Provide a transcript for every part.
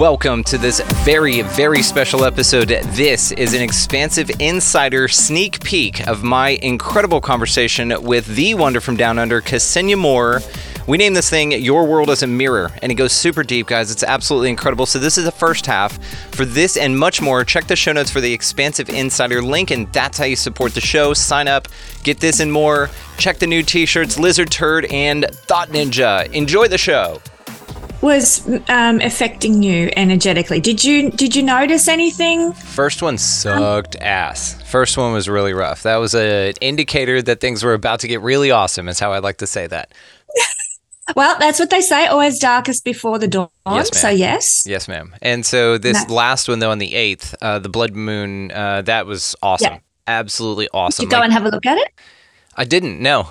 Welcome to this very, very special episode. This is an expansive insider sneak peek of my incredible conversation with the wonder from down under, Ksenia Moore. We name this thing Your World as a Mirror, and it goes super deep, guys. It's absolutely incredible. So, this is the first half. For this and much more, check the show notes for the Expansive Insider link, and that's how you support the show. Sign up, get this and more. Check the new t shirts, Lizard Turd and Thought Ninja. Enjoy the show was um, affecting you energetically. Did you did you notice anything? First one sucked um, ass. First one was really rough. That was an indicator that things were about to get really awesome. Is how I like to say that. Well, that's what they say. Always darkest before the dawn. Yes, so yes. Yes, ma'am. And so this no. last one though on the eighth, uh, the blood moon, uh, that was awesome. Yeah. Absolutely awesome. Did you go like, and have a look at it? I didn't. No.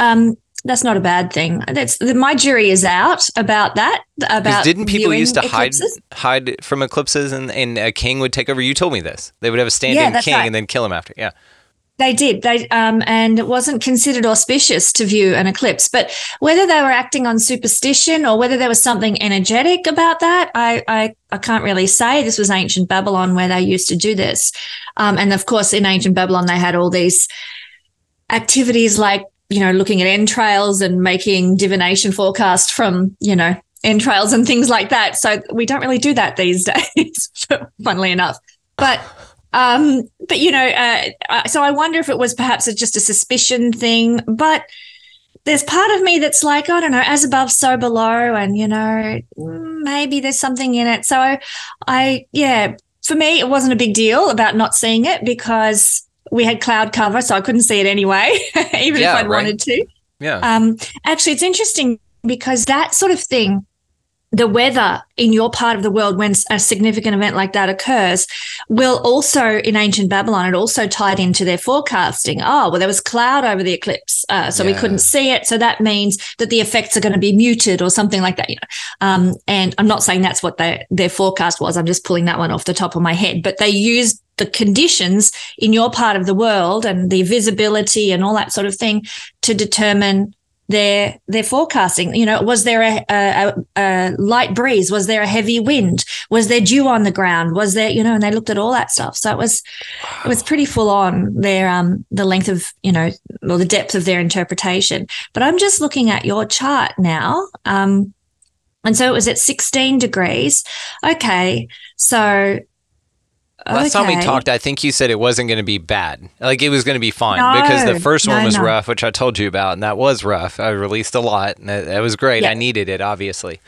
Um, that's not a bad thing. That's the, my jury is out about that. About didn't people used to eclipses? hide hide from eclipses and, and a king would take over? You told me this. They would have a stand-in yeah, king right. and then kill him after. Yeah. They did. They um, and it wasn't considered auspicious to view an eclipse. But whether they were acting on superstition or whether there was something energetic about that, I I, I can't really say. This was ancient Babylon where they used to do this, um, and of course in ancient Babylon they had all these activities like you know looking at entrails and making divination forecast from you know entrails and things like that. So we don't really do that these days, funnily enough. But um, but you know, uh, so I wonder if it was perhaps just a suspicion thing, but there's part of me that's like, I don't know, as above, so below, and you know, maybe there's something in it. So I, yeah, for me, it wasn't a big deal about not seeing it because we had cloud cover, so I couldn't see it anyway, even yeah, if I'd right. wanted to. Yeah. Um, actually, it's interesting because that sort of thing the weather in your part of the world when a significant event like that occurs will also in ancient babylon it also tied into their forecasting. Oh well there was cloud over the eclipse uh, so yeah. we couldn't see it. So that means that the effects are going to be muted or something like that you know. Um, and i'm not saying that's what they, their forecast was i'm just pulling that one off the top of my head but they used the conditions in your part of the world and the visibility and all that sort of thing to determine their their forecasting. You know, was there a, a, a, light breeze? Was there a heavy wind? Was there dew on the ground? Was there, you know, and they looked at all that stuff. So it was it was pretty full on their um the length of, you know, or the depth of their interpretation. But I'm just looking at your chart now. Um and so it was at 16 degrees. Okay. So Last okay. time we talked, I think you said it wasn't going to be bad. Like it was going to be fine no, because the first no, one was no. rough, which I told you about, and that was rough. I released a lot, and that, was great. I needed it, obviously.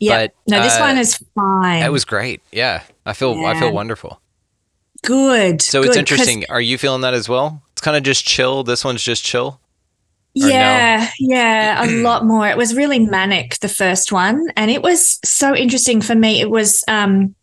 Yeah. No, this uh, one is fine. That was great. Yeah, I feel yeah. I feel wonderful. Good. So good, it's interesting. Are you feeling that as well? It's kind of just chill. This one's just chill. Yeah, yeah, a lot more. It was really manic the first one, and it was so interesting for me. It was um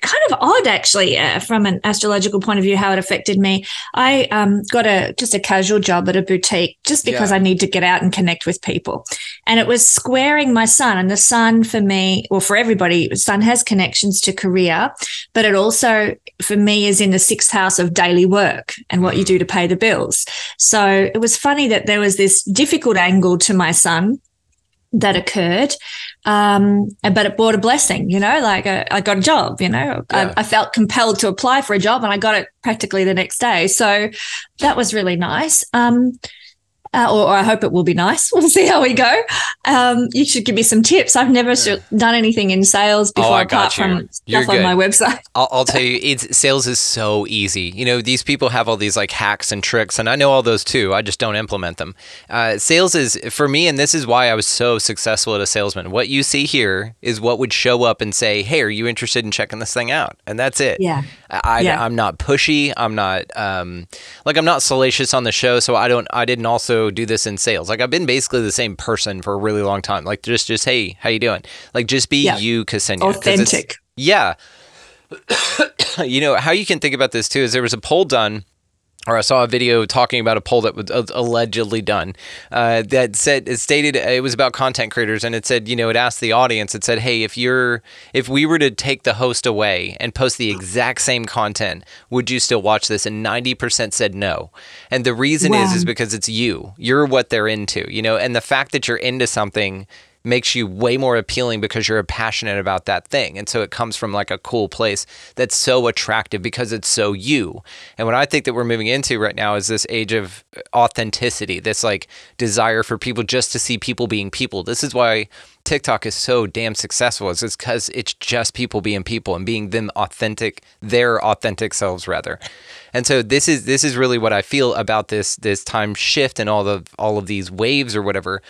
kind of odd actually uh, from an astrological point of view how it affected me. I um, got a just a casual job at a boutique just because yeah. i need to get out and connect with people. And it was squaring my sun and the sun for me well for everybody sun has connections to career but it also for me is in the sixth house of daily work and what you do to pay the bills. So it was funny that there was this difficult angle to my sun that occurred um, but it brought a blessing, you know, like a, uh, I got a job, you know, yeah. I, I, felt compelled to apply for a job and I got it practically the next day. So that was really nice. Um, uh, or, or, I hope it will be nice. We'll see how we go. Um, you should give me some tips. I've never yeah. done anything in sales oh, before, oh, apart from You're stuff good. on my website. I'll, I'll tell you, it's sales is so easy. You know, these people have all these like hacks and tricks, and I know all those too. I just don't implement them. Uh, sales is for me, and this is why I was so successful at a salesman. What you see here is what would show up and say, "Hey, are you interested in checking this thing out?" And that's it. Yeah. I, yeah. I'm not pushy. I'm not um, like I'm not salacious on the show, so I don't. I didn't also do this in sales. Like I've been basically the same person for a really long time. Like just just hey, how you doing? Like just be yeah. you, Ksenia. Authentic. Yeah. you know how you can think about this too is there was a poll done or I saw a video talking about a poll that was allegedly done uh, that said it stated it was about content creators and it said you know it asked the audience it said hey if you're if we were to take the host away and post the exact same content would you still watch this? And 90% said no. And the reason wow. is is because it's you. You're what they're into you know? And the fact that you're into something makes you way more appealing because you're passionate about that thing. And so it comes from like a cool place that's so attractive because it's so you. And what I think that we're moving into right now is this age of authenticity, this like desire for people just to see people being people. This is why TikTok is so damn successful is because it's just people being people and being them authentic, their authentic selves rather. And so this is this is really what I feel about this this time shift and all of all of these waves or whatever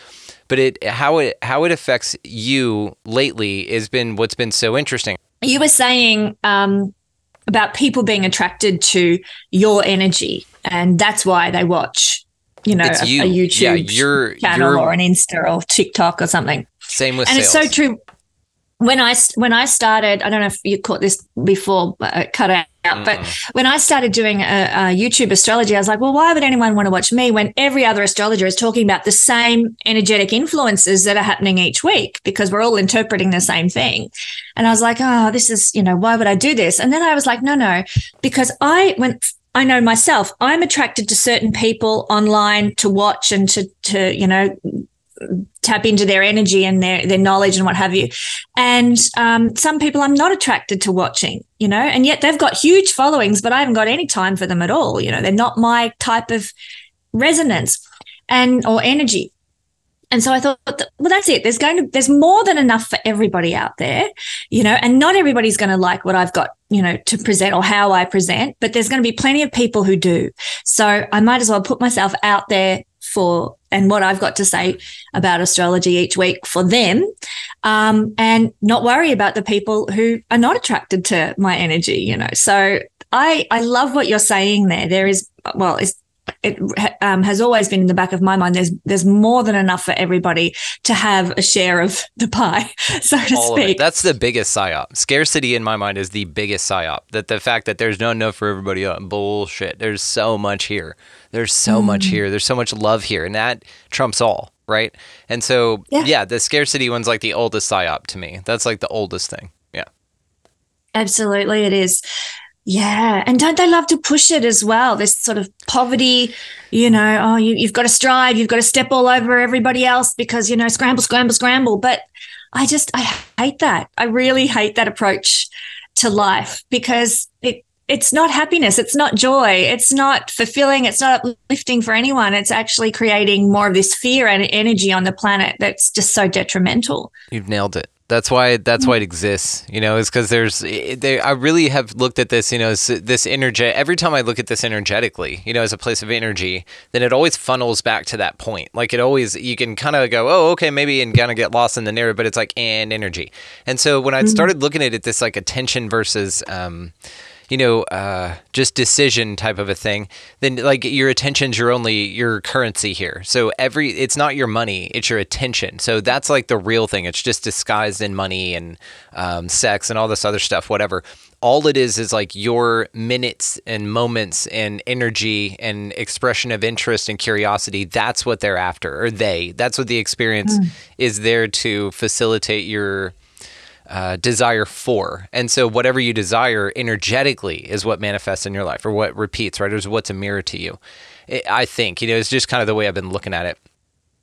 but it how it how it affects you lately has been what's been so interesting. You were saying um, about people being attracted to your energy, and that's why they watch, you know, a, you. a, YouTube yeah, you're, channel you're, or an Insta or TikTok or something. Same with and sales. it's so true. When I when I started, I don't know if you caught this before, uh, cut out. But when I started doing a, a, YouTube astrology, I was like, well, why would anyone want to watch me when every other astrologer is talking about the same energetic influences that are happening each week because we're all interpreting the same thing? And I was like, oh, this is, you know, why would I do this? And then I was like, no, no, because I went, I know myself, I'm attracted to certain people online to watch and to, to, you know, tap into their energy and their their knowledge and what have you. And um, some people I'm not attracted to watching, you know, and yet they've got huge followings, but I haven't got any time for them at all. You know, they're not my type of resonance and or energy. And so I thought, well, that's it. There's going to, there's more than enough for everybody out there, you know, and not everybody's going to like what I've got, you know, to present or how I present, but there's going to be plenty of people who do. So I might as well put myself out there for and what I've got to say about astrology each week for them, um, and not worry about the people who are not attracted to my energy. You know, so I I love what you're saying there. There is well, it's it um, has always been in the back of my mind. There's there's more than enough for everybody to have a share of the pie, so to All speak. That's the biggest psyop. Scarcity in my mind is the biggest psyop. That the fact that there's no enough for everybody, uh, bullshit. There's so much here. There's so mm. much here. There's so much love here, and that trumps all, right? And so, yeah. yeah, the scarcity one's like the oldest psyop to me. That's like the oldest thing. Yeah, absolutely, it is. Yeah. And don't they love to push it as well? This sort of poverty, you know, oh, you, you've got to strive, you've got to step all over everybody else because, you know, scramble, scramble, scramble. But I just, I hate that. I really hate that approach to life because it, it's not happiness. It's not joy. It's not fulfilling. It's not uplifting for anyone. It's actually creating more of this fear and energy on the planet that's just so detrimental. You've nailed it. That's why that's why it exists, you know, is because there's they I really have looked at this, you know, this energy every time I look at this energetically, you know, as a place of energy, then it always funnels back to that point. Like it always you can kind of go, oh, okay, maybe and kind of get lost in the narrative, but it's like and energy. And so when I mm-hmm. started looking at it, this like attention versus um, you know, uh, just decision type of a thing, then like your attention's your only your currency here. So every it's not your money, it's your attention. So that's like the real thing. It's just disguised in money and um, sex and all this other stuff, whatever. All it is is like your minutes and moments and energy and expression of interest and curiosity. That's what they're after, or they. That's what the experience mm. is there to facilitate your uh, desire for. And so, whatever you desire energetically is what manifests in your life or what repeats, right? Is what's a mirror to you. It, I think, you know, it's just kind of the way I've been looking at it.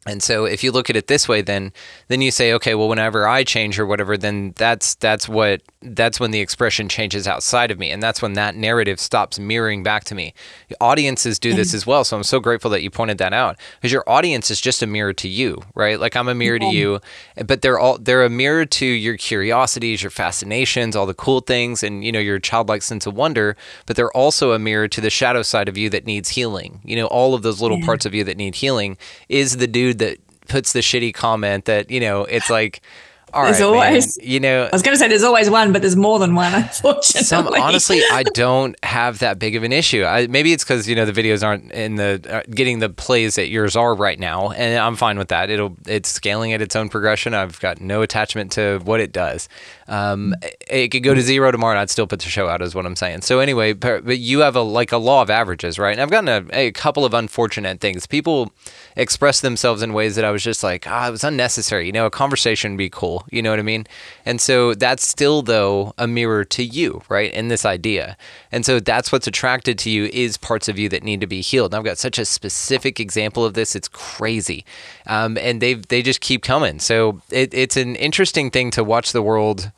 And so if you look at it this way, then then you say, okay, well, whenever I change or whatever, then that's that's what that's when the expression changes outside of me, and that's when that narrative stops mirroring back to me. Audiences do this mm-hmm. as well, so I'm so grateful that you pointed that out because your audience is just a mirror to you, right? Like I'm a mirror to you, but they're all they're a mirror to your curiosities, your fascinations, all the cool things, and you know your childlike sense of wonder. But they're also a mirror to the shadow side of you that needs healing. You know, all of those little yeah. parts of you that need healing is the dude dude that puts the shitty comment that you know it's like all there's right, always, man. you know. I was going to say there's always one, but there's more than one. Unfortunately, some honestly, I don't have that big of an issue. I, maybe it's because you know the videos aren't in the uh, getting the plays that yours are right now, and I'm fine with that. It'll it's scaling at its own progression. I've got no attachment to what it does. Um, it could go to zero tomorrow, and I'd still put the show out. Is what I'm saying. So anyway, but, but you have a like a law of averages, right? And I've gotten a, a couple of unfortunate things. People express themselves in ways that I was just like, ah, it was unnecessary. You know, a conversation would be cool. You know what I mean? And so that's still though a mirror to you, right? In this idea. And so that's what's attracted to you is parts of you that need to be healed. And I've got such a specific example of this. It's crazy. Um, and they they just keep coming. So it, it's an interesting thing to watch the world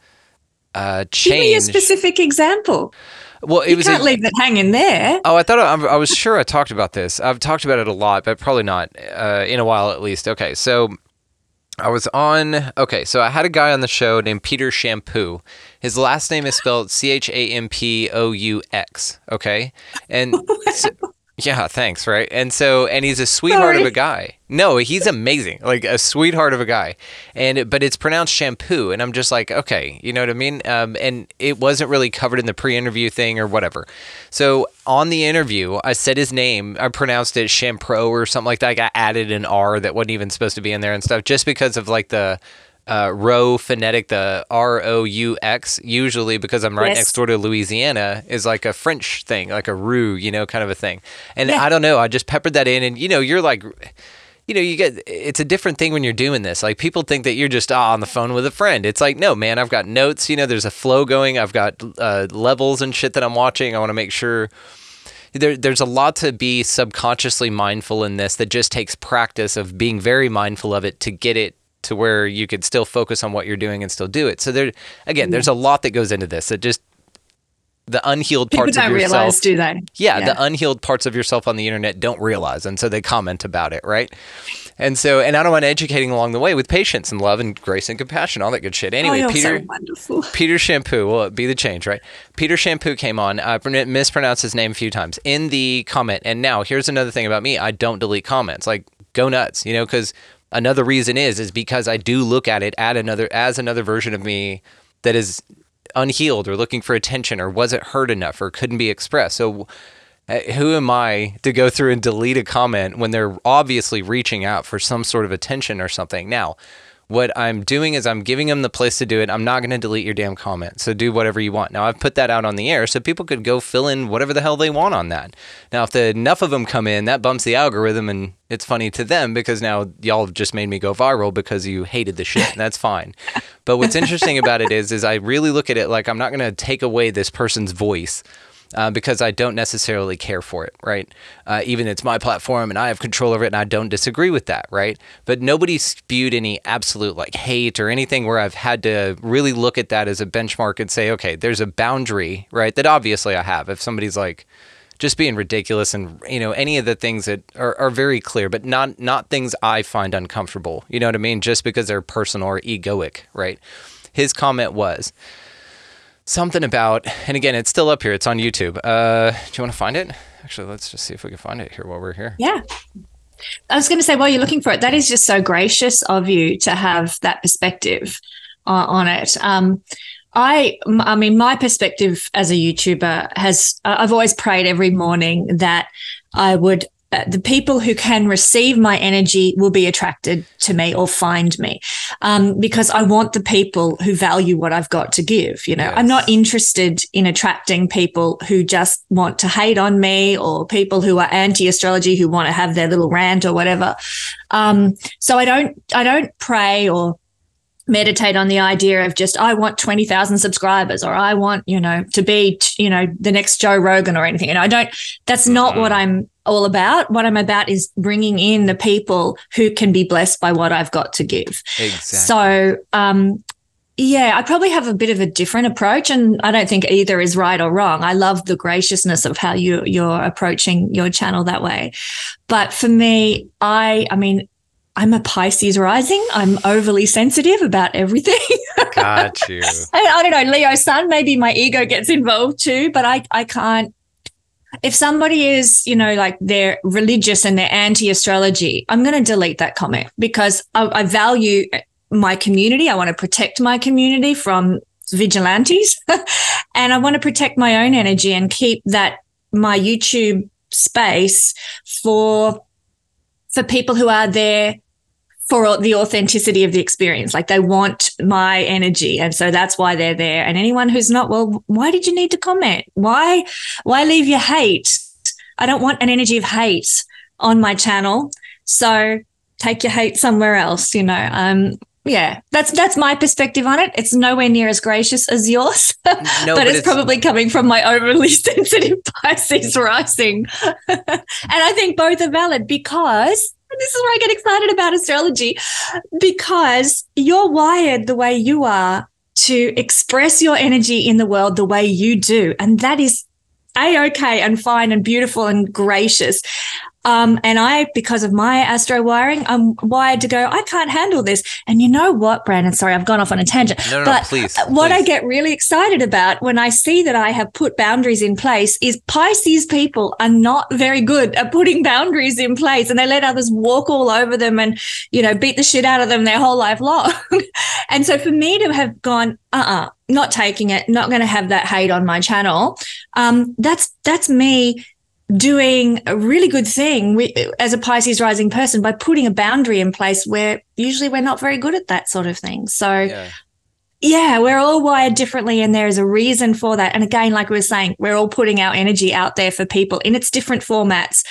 uh, change. Give me a specific example. Well, it you was can't a, leave it hanging there. Oh, I thought I, I, was sure I talked about this. I've talked about it a lot, but probably not uh, in a while at least. Okay, so I was on. Okay, so I had a guy on the show named Peter Champoux. His last name is spelled C H A M P O U X. Okay, and so, yeah, thanks. Right, and so and he's a sweetheart Sorry. of a guy. No, he's amazing, like a sweetheart of a guy. And but it's pronounced shampoo, and I'm just like, okay, you know what I mean? Um, and it wasn't really covered in the pre-interview thing or whatever. So on the interview, I said his name. I pronounced it shampoo or something like that. I added an R that wasn't even supposed to be in there and stuff, just because of like the uh, row phonetic, the R O U X, usually because I'm right yes. next door to Louisiana, is like a French thing, like a rue, you know, kind of a thing. And yeah. I don't know, I just peppered that in, and you know, you're like, you know, you get it's a different thing when you're doing this. Like people think that you're just ah, on the phone with a friend. It's like, no, man, I've got notes. You know, there's a flow going. I've got uh, levels and shit that I'm watching. I want to make sure. There, there's a lot to be subconsciously mindful in this that just takes practice of being very mindful of it to get it to where you could still focus on what you're doing and still do it. So there, again, there's a mm-hmm. lot that goes into this. It just the unhealed People parts don't of yourself. Realize, do they? Yeah, yeah, the unhealed parts of yourself on the internet don't realize, and so they comment about it, right? And so, and I don't mind educating along the way with patience and love and grace and compassion, all that good shit. Anyway, oh, Peter, so wonderful. Peter Champoux will be the change, right? Peter Champoux came on. I mispronounced his name a few times in the comment, and now here's another thing about me: I don't delete comments. Like, go nuts, you know, because another reason is is because I do look at it at another as another version of me that is unhealed or looking for attention or wasn't heard enough or couldn't be expressed. So uh, who am I to go through and delete a comment when they're obviously reaching out for some sort of attention or something? Now, what I'm doing is I'm giving them the place to do it. I'm not going to delete your damn comment. So do whatever you want. Now, I've put that out on the air so people could go fill in whatever the hell they want on that. Now, if the, enough of them come in, that bumps the algorithm and it's funny to them because now y'all have just made me go viral because you hated the shit. That's fine. But what's interesting about it is, is I really look at it like I'm not going to take away this person's voice uh, because I don't necessarily care for it, right? Uh, even it's my platform and I have control over it and I don't disagree with that, right? But nobody spewed any absolute like hate or anything where I've had to really look at that as a benchmark and say, okay, there's a boundary, right? That obviously I have. If somebody's like, just being ridiculous and you know any of the things that are, are very clear but not not things i find uncomfortable you know what i mean just because they're personal or egoic right his comment was something about, and again, it's still up here. It's on YouTube. Uh, do you want to find it? Actually, let's just see if we can find it here while we're here. Yeah. I was going to say, while you're looking for it, that is just so gracious of you to have that perspective uh, on it. Um, I, I mean, my perspective as a YouTuber has, I've always prayed every morning that I would uh, the people who can receive my energy will be attracted to me or find me um, because I want the people who value what I've got to give. You know, yes. I'm not interested in attracting people who just want to hate on me or people who are anti astrology who want to have their little rant or whatever. Um, so I don't, I don't pray or meditate on the idea of just I want 20,000 subscribers or I want, you know, to be, you know, the next Joe Rogan or anything. And I don't that's not mm-hmm. what I'm all about. What I'm about is bringing in the people who can be blessed by what I've got to give. Exactly. So, um yeah, I probably have a bit of a different approach, and I don't think either is right or wrong. I love the graciousness of how you you're approaching your channel that way. But for me, I I mean, I'm a Pisces rising. I'm overly sensitive about everything. Got you. I, I, don't know, Leo sun, maybe my ego gets involved too, but I, I can't. If somebody is, you know, like they're religious and they're anti astrology, I'm going to delete that comment because I, I value uh, my community. I want to protect my community from vigilantes and I want to protect my own energy and keep that my YouTube space for for people who are there for the authenticity of the experience. Like they want my energy. And so that's why they're there. And anyone who's not, well, why did you need to comment? Why, why leave your hate? I don't want an energy of hate on my channel. So take your hate somewhere else, you know. Um, yeah, that's that's my perspective on it. It's nowhere near as gracious as yours, no, but, but, it's, it's probably coming from my overly sensitive Pisces rising, and I think both are valid because this is where I get excited about astrology because you're wired the way you are to express your energy in the world the way you do, and that is a okay and fine and beautiful and gracious. Um, and I, because of my astro wiring, I'm wired to go, I can't handle this. And you know what, Brandon? Sorry, I've gone off on a tangent. No, no, but no, please. What please. I get really excited about when I see that I have put boundaries in place is Pisces people are not very good at putting boundaries in place and they let others walk all over them and, you know, beat the shit out of them their whole life long. and so for me to have gone, uh uh-uh, uh not taking it, not going to have that hate on my channel. Um, that's that's me doing a really good thing as a Pisces rising person by putting a boundary in place where usually we're not very good at that sort of thing. So, yeah. yeah, we're all wired differently, and there is a reason for that. And again, like we were saying, we're all putting our energy out there for people in its different formats.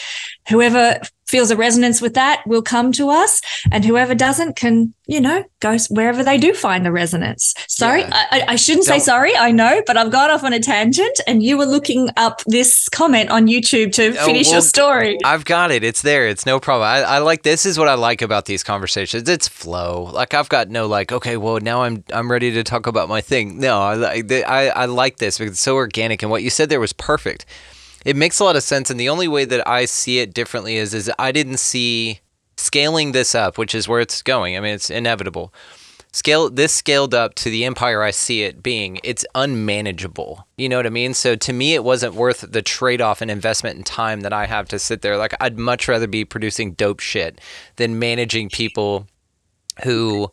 Whoever feels a resonance with that will come to us. And whoever doesn't can, you know, go wherever they do find the resonance. Sorry, yeah. I, I, shouldn't Don't. say sorry. I know, but I've gone off on a tangent and you were looking up this comment on YouTube to oh, finish well, your story. I've got it. It's there. It's no problem. I, I like this is what I like about these conversations. It's flow. Like I've got no like, okay, well now I'm I'm ready to talk about my thing. No, I I, I like this because it's so organic and what you said there was perfect it makes a lot of sense. And the only way that I see it differently is is I didn't see scaling this up, which is where it's going. I mean, it's inevitable. Scale this scaled up to the empire I see it being, it's unmanageable. You know what I mean? So to me, it wasn't worth the trade off and investment and time that I have to sit there. Like I'd much rather be producing dope shit than managing people who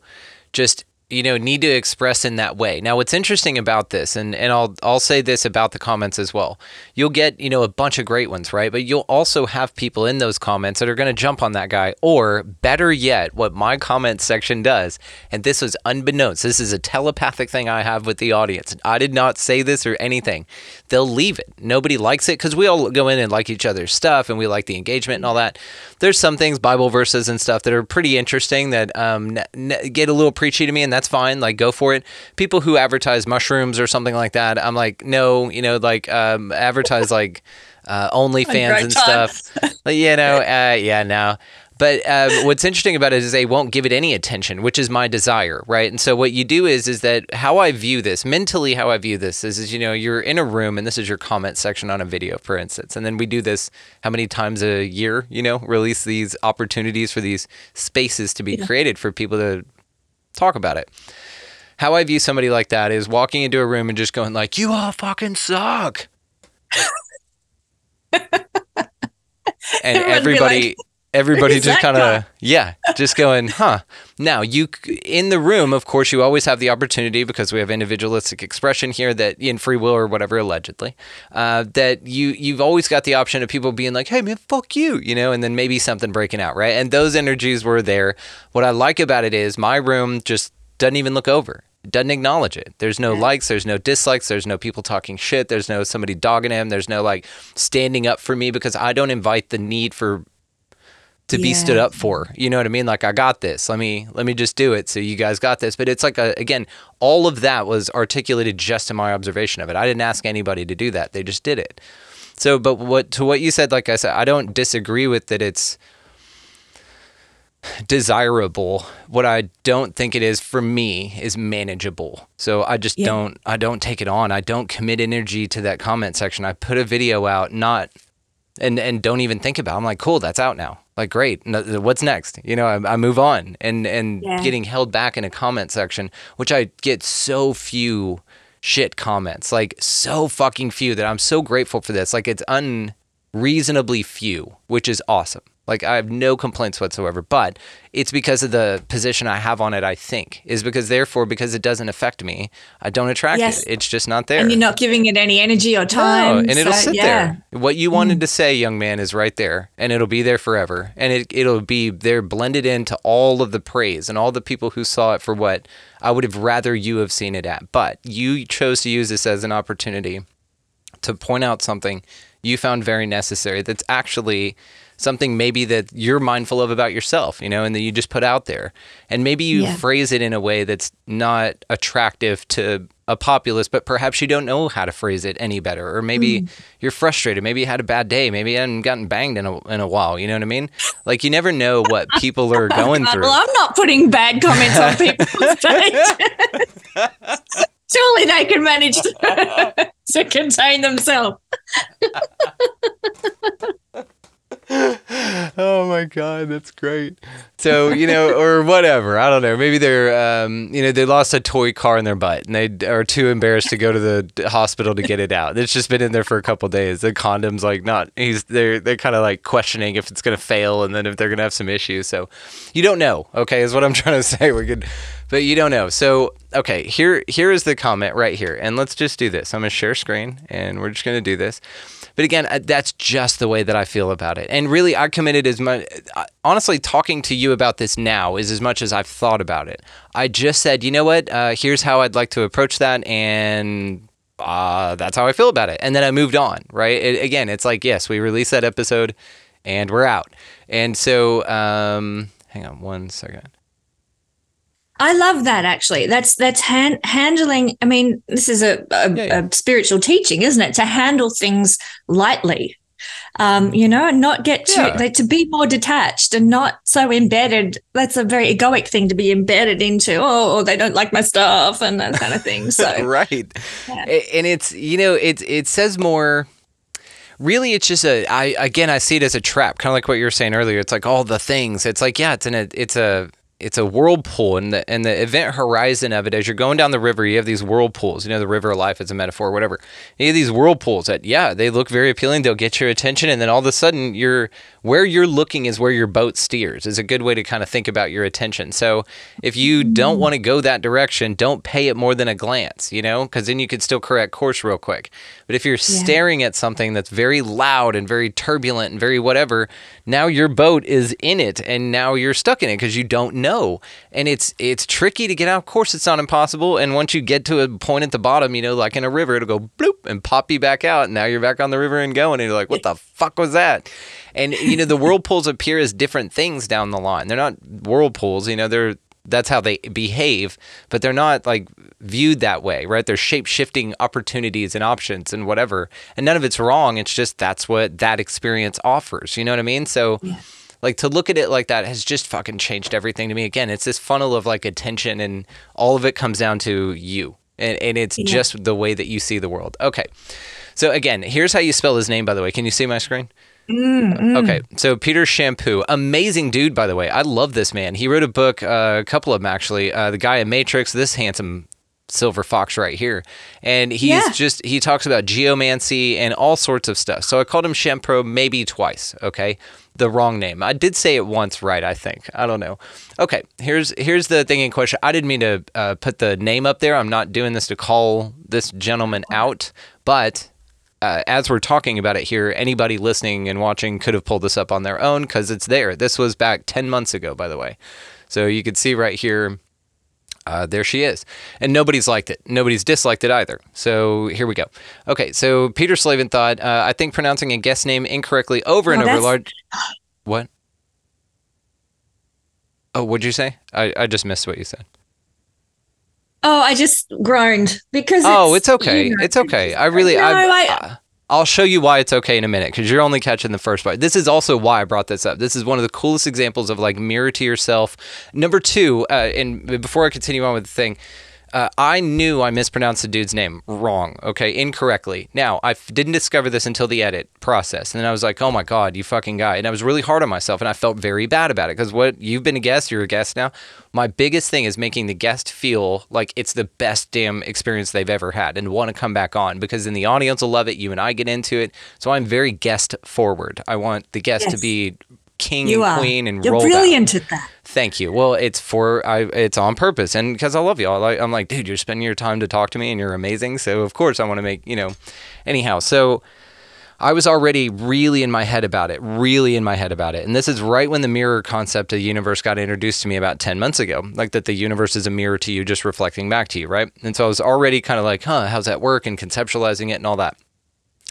just you know need to express in that way. Now what's interesting about this and and I'll I'll say this about the comments as well. You'll get, you know, a bunch of great ones, right? But you'll also have people in those comments that are going to jump on that guy or better yet, what my comment section does, and this was unbeknownst. This is a telepathic thing I have with the audience. I did not say this or anything. They'll leave it. Nobody likes it cuz we all go in and like each other's stuff and we like the engagement and all that. There's some things Bible verses and stuff that are pretty interesting that um, n- n- get a little preachy to me and that's fine. Like, go for it. People who advertise mushrooms or something like that, I'm like, no, you know, like um, advertise like uh, OnlyFans and stuff. you know, uh, yeah, no. But uh, what's interesting about it is they won't give it any attention, which is my desire, right? And so what you do is is that how I view this mentally, how I view this is, is you know you're in a room and this is your comment section on a video, for instance, and then we do this how many times a year? You know, release these opportunities for these spaces to be yeah. created for people to talk about it. How I view somebody like that is walking into a room and just going like, "You all fucking suck," and everybody. Like, everybody just kind of yeah just going huh now you in the room of course you always have the opportunity because we have individualistic expression here that in free will or whatever allegedly uh, that you you've always got the option of people being like hey man fuck you you know and then maybe something breaking out right and those energies were there what i like about it is my room just doesn't even look over doesn't acknowledge it. There's no yeah. likes, there's no dislikes, there's no people talking shit, there's no somebody dogging him, there's no like standing up for me because I don't invite the need for to yeah. be stood up for. You know what I mean? Like I got this. Let me let me just do it. So you guys got this. But it's like a, again, all of that was articulated just in my observation of it. I didn't ask anybody to do that. They just did it. So, but what to what you said, like I said, I don't disagree with that. It's desirable. What I don't think it is for me is manageable. So I just yeah. don't I don't take it on. I don't commit energy to that comment section. I put a video out not and and don't even think about. It. I'm like, cool, that's out now. Like, great. What's next? You know, I, I move on, and and yeah. getting held back in a comment section, which I get so few shit comments, like so fucking few that I'm so grateful for this. Like, it's unreasonably few, which is awesome. Like I have no complaints whatsoever, but it's because of the position I have on it. I think is because therefore because it doesn't affect me, I don't attract yes. it. It's just not there, and you're not giving it any energy or time. No, and it'll sit yeah. there. What you wanted mm. to say, young man, is right there, and it'll be there forever, and it it'll be there blended into all of the praise and all the people who saw it for what I would have rather you have seen it at. But you chose to use this as an opportunity to point out something you found very necessary that's actually something maybe that you're mindful of about yourself, you know, and that you just put out there. And maybe you Yeah. phrase it in a way that's not attractive to a populace, but perhaps you don't know how to phrase it any better. Or maybe Mm. you're frustrated. Maybe you had a bad day. Maybe you hadn't gotten banged in a, in a while. You know what I mean? Like you never know what people are going through. Well, I'm not putting bad comments on people's page. Surely they can manage to, to contain themselves. Oh my god, that's great. So you know, or whatever. I don't know. Maybe they're, um, you know, they lost a toy car in their butt, and they are too embarrassed to go to the hospital to get it out. It's just been in there for a couple days. The condom's like not. He's they're they're kind of like questioning if it's gonna fail, and then if they're gonna have some issues. So you don't know. Okay, is what I'm trying to say. We could, but you don't know. So okay, here here is the comment right here, and let's just do this. I'm gonna share screen, and we're just gonna do this. But again, uh, that's just the way that I feel about it. And really, I committed as much. uh, Honestly, talking to you about this now is as much as I've thought about it. I just said, you know what? Uh, here's how I'd like to approach that, and uh, that's how I feel about it. And then I moved on. Right? It, again, it's like yes, we released that episode, and we're out. And so, um, hang on one second. I love that actually. That's that's hand, handling. I mean, this is a, a, Yeah, yeah. a spiritual teaching, isn't it? To handle things lightly, um, you know, and not get too Yeah. like to be more detached and not so embedded. That's a very egoic thing to be embedded into. Oh, they don't like my stuff and that kind of thing. So right. And it's you know it it says more really it's just a i again i see it as a trap kind of like what you were saying earlier it's like all the things it's like yeah it's in a it's a it's a whirlpool and the and the event horizon of it as you're going down the river you have these whirlpools. You know the river of life is a metaphor whatever. You have these whirlpools that yeah they look very appealing. They'll get your attention and then all of a sudden you're where you're looking is where your boat steers is a good way to kind of think about your attention. So if you don't want to go that direction don't pay it more than a glance you know because then you could still correct course real quick. But if you're staring at something that's very loud and very turbulent and very whatever now your boat is in it and now you're stuck in it because you don't know and it's it's tricky to get out of course it's not impossible and once you get to a point at the bottom you know like in a river it'll go bloop and pop you back out and now you're back on the river and going and you're like what the fuck was that and you know the whirlpools appear as different things down the line they're not whirlpools you know they're that's how they behave, but they're not like viewed that way, right? They're shape shifting opportunities and options and whatever. And none of it's wrong. It's just that's what that experience offers. You know what I mean? So, like, to look at it like that has just fucking changed everything to me. Again, it's this funnel of like attention, and all of it comes down to you. And, and it's Yeah. just the way that you see the world. Okay. So, again, here's how you spell his name, by the way. Can you see my screen? Okay, so Peter Champoux, amazing dude, by the way. I love this man. He wrote a book, uh, a couple of them actually. Uh, the Gaia Matrix, this handsome silver fox right here, and he's Yeah. just he talks about geomancy and all sorts of stuff. So I called him Shampoo maybe twice. Okay, the wrong name. I did say it once right. I think I don't know. Okay, here's here's the thing in question. I didn't mean to uh, put the name up there. I'm not doing this to call this gentleman out, but uh, as we're talking about it here, anybody listening and watching could have pulled this up on their own because it's there. This was back 10 months ago, by the way. So you can see right here, uh, there she is. And nobody's liked it. Nobody's disliked it either. So here we go. Okay, so Peter Slavin thought, uh, I think pronouncing a guest name incorrectly over and over large. What? Oh, what'd you say? I, I just missed what you said. Oh, I just groaned because. Oh, it's okay. you know, It's okay. I really, No, I, I- I, I'll show you why it's okay in a minute because you're only catching the first part. This is also why I brought this up. This is one of the coolest examples of like mirror to yourself. Number two, uh, and before I continue on with the thing, uh, I knew I mispronounced the dude's name wrong, okay, incorrectly. Now, I f- didn't discover this until the edit process. And then I was like, oh my God, you fucking guy. And I was really hard on myself and I felt very bad about it because what you've been a guest, you're a guest now. My biggest thing is making the guest feel like it's the best damn experience they've ever had and want to come back on because then the audience will love it. You and I get into it. So I'm very guest forward. I want the guest to be king You and are. queen and You're rolled out. brilliant at that. Thank you. Well, it's for I. It's on purpose, and because I love you. I I'm like, dude, you're spending your time to talk to me, and you're amazing. So of course I want to make you know. Anyhow, so I was already really in my head about it, really in my head about it, and this is right when the mirror concept of the universe got introduced to me about ten months ago. Like that, the universe is a mirror to you, just reflecting back to you, right? And so I was already kind of like, huh, how's that work, and conceptualizing it and all that.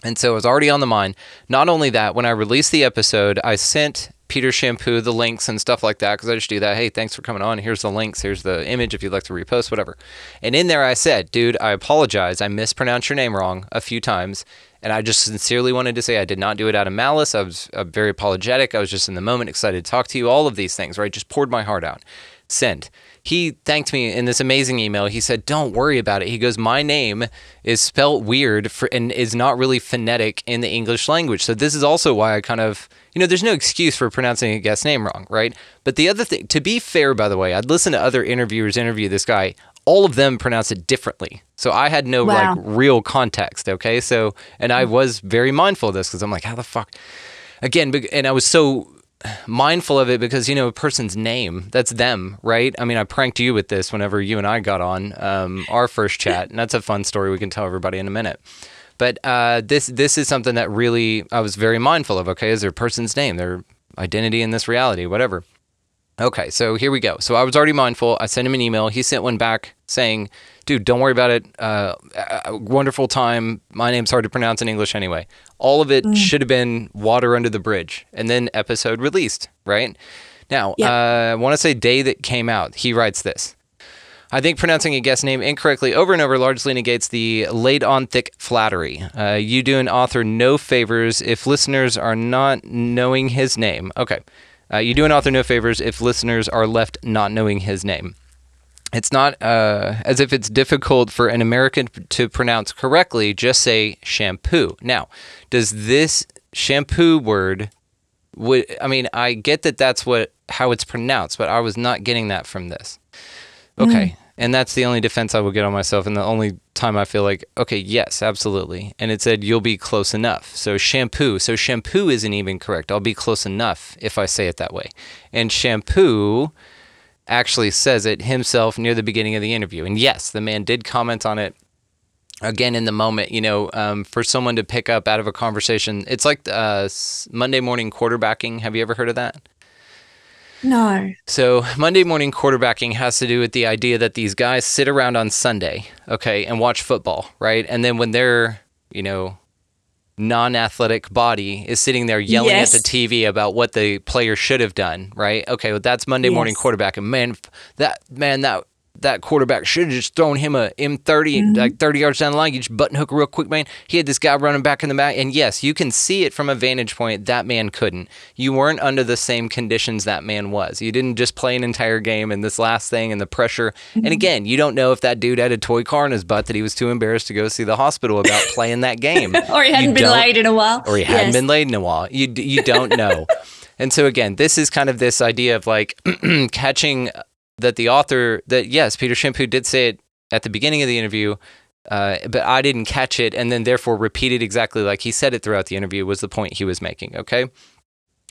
And so it was already on the mind. Not only that, when I released the episode, I sent Peter Champoux the links and stuff like that because I just do that. Hey, thanks for coming on. Here's the links. Here's the image if you'd like to repost, whatever. And in there, I said, dude, I apologize. I mispronounced your name wrong a few times. And I just sincerely wanted to say I did not do it out of malice. I was uh, very apologetic. I was just in the moment, excited to talk to you. All of these things, right? Just poured my heart out. Send he thanked me in this amazing email. He said, "Don't worry about it." He goes, "My name is spelt weird for, and is not really phonetic in the English language. So this is also why I kind of, you know, there's no excuse for pronouncing a guest name wrong, right? But the other thing, to be fair, by the way, I'd listen to other interviewers interview this guy. All of them pronounce it differently. So I had no wow. like real context. Okay, so and I was very mindful of this because I'm like, how the fuck again and i was so mindful of it because you know a person's name that's them right i mean i pranked you with this whenever you and i got on um, our first chat and that's a fun story we can tell everybody in a minute but uh, this this is something that really i was very mindful of okay is their person's name their identity in this reality whatever okay so here we go so i was already mindful i sent him an email he sent one back saying dude, don't worry about it. Uh, wonderful time. My name's hard to pronounce in English anyway. All of it mm. should have been water under the bridge, and then episode released. Right now, yep. uh, I want to say day that came out. He writes this. I think pronouncing a guest name incorrectly over and over largely negates the laid on thick flattery. Uh, you do an author no favors if listeners are not knowing his name. Okay. Uh, you do an author no favors if listeners are left not knowing his name it's not uh, as if it's difficult for an American to pronounce correctly. Just say shampoo. Now, does this shampoo word? Would I mean? I get that that's what how it's pronounced, but I was not getting that from this. Okay, mm. And that's the only defense I will get on myself, and the only time I feel like, okay, yes, absolutely. And it said you'll be close enough. So shampoo. So shampoo isn't even correct. I'll be close enough if I say it that way. And shampoo actually says it himself near the beginning of the interview. And yes, the man did comment on it again in the moment. You know, um, for someone to pick up out of a conversation, it's like uh, Monday morning quarterbacking. Have you ever heard of that? No. So, Monday morning quarterbacking has to do with the idea that these guys sit around on Sunday, okay, and watch football, right? And then when they're, you know, non-athletic body is sitting there yelling yes. at the TV about what the player should have done, right? Okay, well that's Monday yes. morning quarterback, and man, that man that that quarterback should have just thrown him a M30 mm-hmm. like 30 yards down the line. You just button hook real quick, man. He had this guy running back in the back. And yes, you can see it from a vantage point. That man couldn't. You weren't under the same conditions that man was. You didn't just play an entire game and this last thing and the pressure. Mm-hmm. And again, you don't know if that dude had a toy car in his butt that he was too embarrassed to go see the hospital about playing that game. or he hadn't you been laid in a while. Or he yes. hadn't been laid in a while. You, you don't know. And so again, this is kind of this idea of like catching that the author that yes, Peter Champoux did say it at the beginning of the interview, uh, but I didn't catch it, and then therefore repeated exactly like he said it throughout the interview was the point he was making. Okay,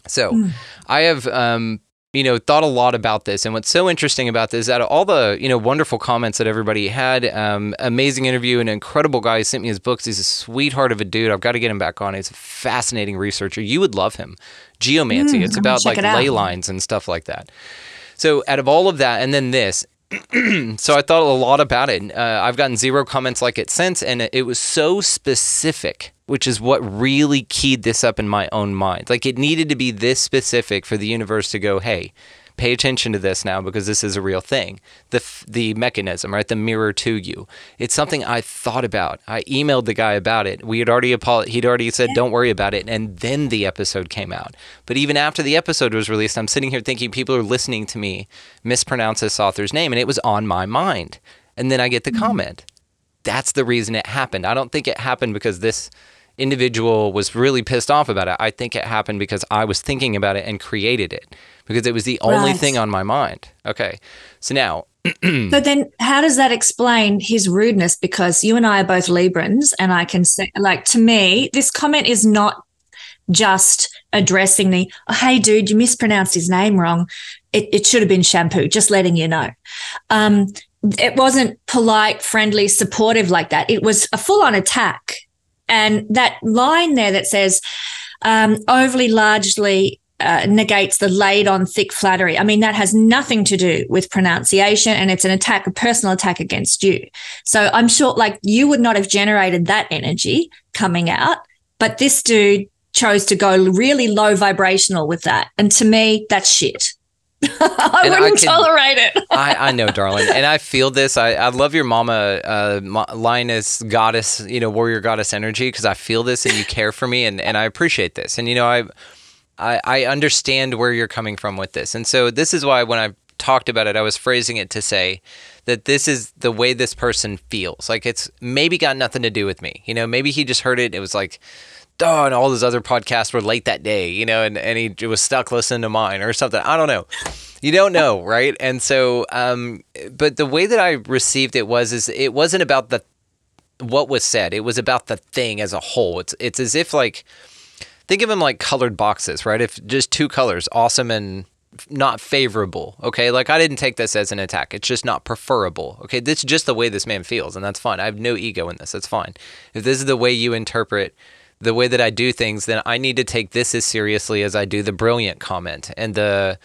so mm. I have um, you know thought a lot about this, and what's so interesting about this is that all the you know wonderful comments that everybody had, um, amazing interview, an incredible guy. He sent me his books. He's a sweetheart of a dude. I've got to get him back on. He's a fascinating researcher. You would love him. Geomancy. Mm, it's about like it ley lines and stuff like that. So out of all of that, and then this, so I thought a lot about it. Uh, I've gotten zero comments like it since, and it was so specific, which is what really keyed this up in my own mind. Like it needed to be this specific for the universe to go, hey, pay attention to this now because this is a real thing. The the mechanism, right? The mirror to you. It's something I thought about. I emailed the guy about it. We had already he'd already said don't worry about it and then the episode came out. But even after the episode was released, I'm sitting here thinking people are listening to me mispronounce this author's name and it was on my mind. And then I get the mm-hmm. comment. That's the reason it happened. I don't think it happened because this individual was really pissed off about it. I think it happened because I was thinking about it and created it because it was the only right. thing on my mind. Okay. So now. so then how does that explain his rudeness? Because you and I are both Librans, and I can say, like, to me, this comment is not just addressing the, oh, hey, dude, you mispronounced his name wrong. It, it should have been shampoo, just letting you know. Um, it wasn't polite, friendly, supportive like that. It was a full on attack and that line there that says, um, overly largely uh, negates the laid on thick flattery. I mean, that has nothing to do with pronunciation and it's an attack, a personal attack against you. So I'm sure like you would not have generated that energy coming out But this dude chose to go really low vibrational with that. And to me, that's shit. I and wouldn't I can, tolerate it. I, I know, darling, and I feel this. I, I love your mama, uh, lioness, goddess, you know, warrior goddess energy because I feel this and you care for me, and, and I appreciate this. And you know, I, I I understand where you're coming from with this, and so this is why when I talked about it, I was phrasing it to say that this is the way this person feels. Like it's maybe got nothing to do with me. You know, maybe he just heard it. It was like oh, and all his other podcasts were late that day, you know, and, and he was stuck listening to mine or something. I don't know. You don't know, right? And so, um, but the way that I received it was, is it wasn't about the what was said. It was about the thing as a whole. It's it's as if like think of them like colored boxes, right? If just two colors, awesome and not favorable. Okay, like I didn't take this as an attack. It's just not preferable. Okay, this is just the way this man feels, and that's fine. I have no ego in this. That's fine. If this is the way you interpret the way that I do things, then I need to take this as seriously as I do the brilliant comment and the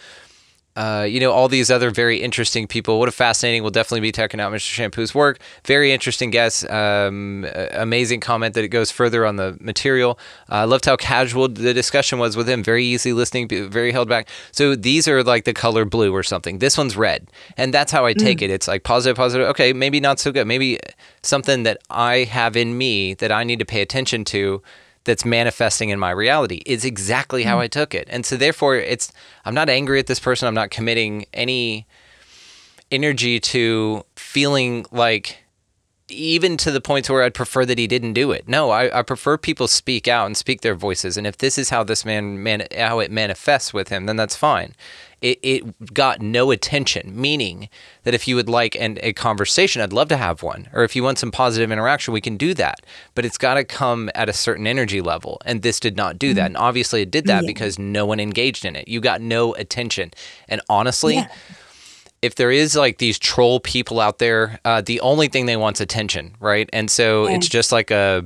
uh, you know, all these other very interesting people. What a fascinating. We'll definitely be checking out Mr. Champoux's work. Very interesting guest. Um, amazing comment that it goes further on the material. Uh, I uh, loved how casual the discussion was with him. Very easy listening, very held back. So these are like the color blue or something. This one's red. And that's how I take mm. it. It's like positive, positive. Okay, maybe not so good. Maybe something that I have in me that I need to pay attention to that's manifesting in my reality is exactly how mm. I took it. And so therefore it's I'm not angry at this person. I'm not committing any energy to feeling like even to the point where I'd prefer that he didn't do it. No, I, I prefer people speak out and speak their voices. And if this is how this man, man how it manifests with him, then that's fine it, it got no attention, meaning that if you would like an, a conversation, I'd love to have one. Or if you want some positive interaction, we can do that. But it's got to come at a certain energy level. And this did not do that. Mm-hmm. And obviously, it did that yeah. because no one engaged in it. You got no attention. And honestly, yeah if there is like these troll people out there, uh, the only thing they want is attention, right? And so yeah. it's just like a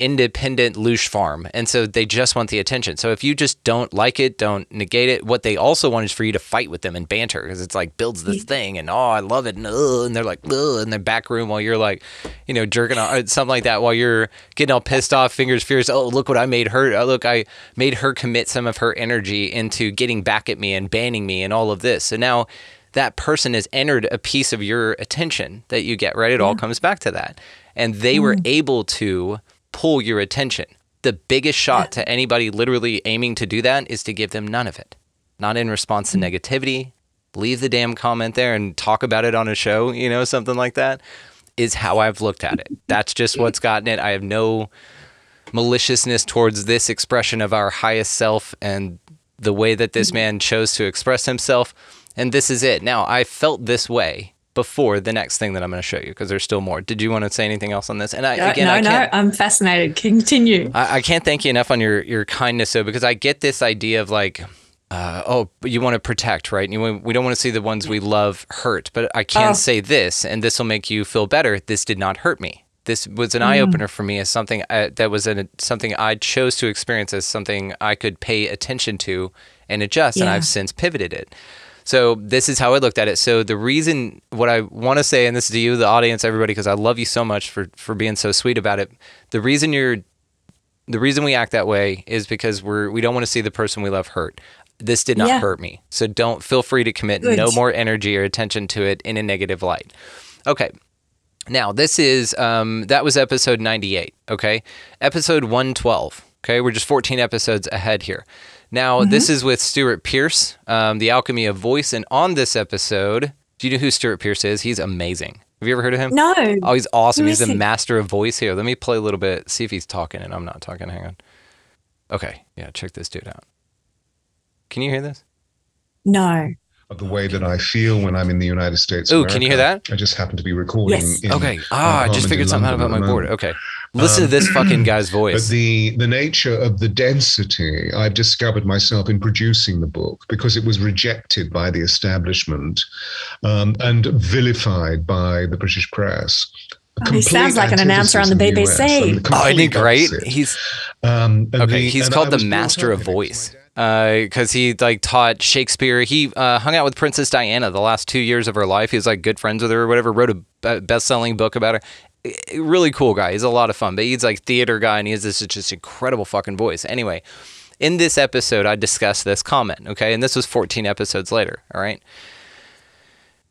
independent loosh farm. And so they just want the attention. So if you just don't like it, don't negate it. What they also want is for you to fight with them and banter because it's like builds this thing and oh, I love it. And, and they're like, in the back room while you're like, you know, jerking off, uh, something like that while you're getting all pissed off, fingers fierce. Oh, look what I made her. Oh, look, I made her commit some of her energy into getting back at me and banning me and all of this. So now that person has entered a piece of your attention that you get, right? It yeah. all comes back to that. And they mm. were able to pull your attention. The biggest shot to anybody literally aiming to do that is to give them none of it. Not in response to mm-hmm. negativity. Leave the damn comment there and talk about it on a show, you know, something like that is how I've looked at it. That's just what's gotten it. I have no maliciousness towards this expression of our highest self and the way that this mm-hmm. man chose to express himself. And this is it. Now, I felt this way before the next thing that I'm going to show you because there's still more. Did you want to say anything else on this? And I, uh, again, no, I no, I'm fascinated. Continue. I, I, can't thank you enough on your your kindness, though, because I get this idea of like. Uh, oh, you want to protect, right? You, we don't want to see the ones we love hurt. But I can oh. say this, and this will make you feel better. This did not hurt me. This was an mm. eye opener for me as something I, uh, that was a, something I chose to experience as something I could pay attention to and adjust. Yeah. And I've since pivoted it. So this is how I looked at it. So the reason what I want to say, and this is to you, the audience, everybody, because I love you so much for for being so sweet about it. The reason you're the reason we act that way is because we're we don't want to see the person we love hurt. This did not yeah. hurt me. So don't feel free to commit Good. no more energy or attention to it in a negative light. Okay. Now, this is um, that was episode 98, okay? Episode 112. Okay, we're just 14 episodes ahead here. Now, mm-hmm. this is with Stewart Pearce, um, The Alchemy of Voice. And on this episode, do you know who Stewart Pearce is? He's amazing. Have you ever heard of him? No. Oh, he's awesome. He's a he? master of voice here. Let me play a little bit, see if he's talking, and I'm not talking. Hang on. Okay. Yeah, check this dude out. Can you hear this? No of the way that I feel when I'm in the United States. Oh, can you hear that? I just happen to be recording. Yes. okay. Ah, I just figured something out about my board. Okay. Listen um, to this fucking guy's voice. But the the nature of the density, I've discovered myself in producing the book because it was rejected by the establishment um, and vilified by the British press. Oh, he sounds like an announcer on the BBC. oh, isn't he great? He's um, okay. The, he's called the master of voice. Because uh, he like taught Shakespeare. He uh, hung out with Princess Diana the last two years of her life. He was like good friends with her or whatever. Wrote a best-selling book about her. Really cool guy. He's a lot of fun, but he's like theater guy and he has this just incredible fucking voice. Anyway, in this episode, I discussed this comment. Okay, and this was 14 episodes later. All right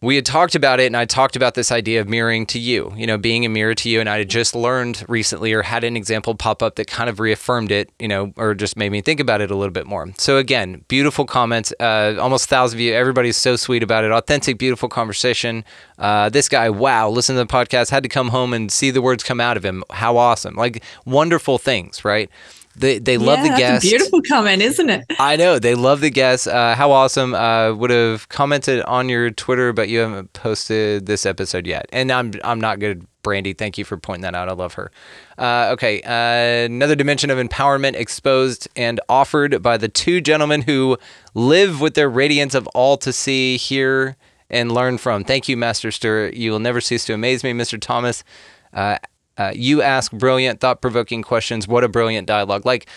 we had talked about it and I talked about this idea of mirroring to you, you know, being a mirror to you. And I had just learned recently or had an example pop up that kind of reaffirmed it, you know, or just made me think about it a little bit more. So again, beautiful comments, uh, almost a thousand of you. Everybody's so sweet about it. Authentic, beautiful conversation. Uh, this guy, wow, listen to the podcast, had to come home and see the words come out of him. How awesome. Like wonderful things, right? They they love yeah, the guest. beautiful comment, isn't it? I know they love the guest. Uh, how awesome! Uh, would have commented on your Twitter, but you haven't posted this episode yet. And I'm I'm not good, Brandy. Thank you for pointing that out. I love her. Uh, okay, uh, another dimension of empowerment exposed and offered by the two gentlemen who live with their radiance of all to see, hear, and learn from. Thank you, Master Stewart. You will never cease to amaze me, Mr. Thomas. Uh, uh, you ask brilliant, thought provoking questions. What a brilliant dialogue. Like,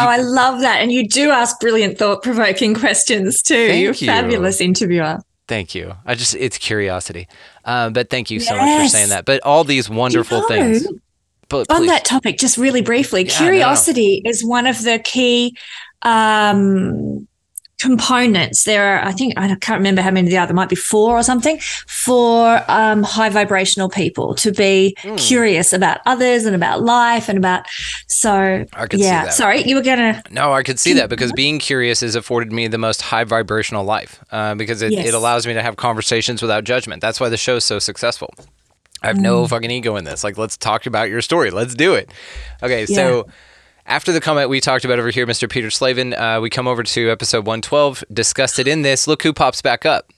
Oh, I love that. And you do ask brilliant, thought provoking questions too. Thank You're a fabulous interviewer. Thank you. I just, it's curiosity. Uh, but thank you so yes. much for saying that. But all these wonderful you know, things. But on that topic, just really briefly, yeah, curiosity is one of the key um, components. There are, I think, I can't remember how many there are. There might be four or something for um, high vibrational people to be mm. curious about others and about life and about. So, yeah. Sorry, you were gonna. No, I could see that because being curious has afforded me the most high vibrational life uh, because it, yes. it allows me to have conversations without judgment. That's why the show is so successful. I have mm. no fucking ego in this. Like, let's talk about your story. Let's do it. Okay, yeah. so after the comment we talked about over here, Mr. Peter Slavin, uh, we come over to episode 112, discussed it in this. Look who pops back up.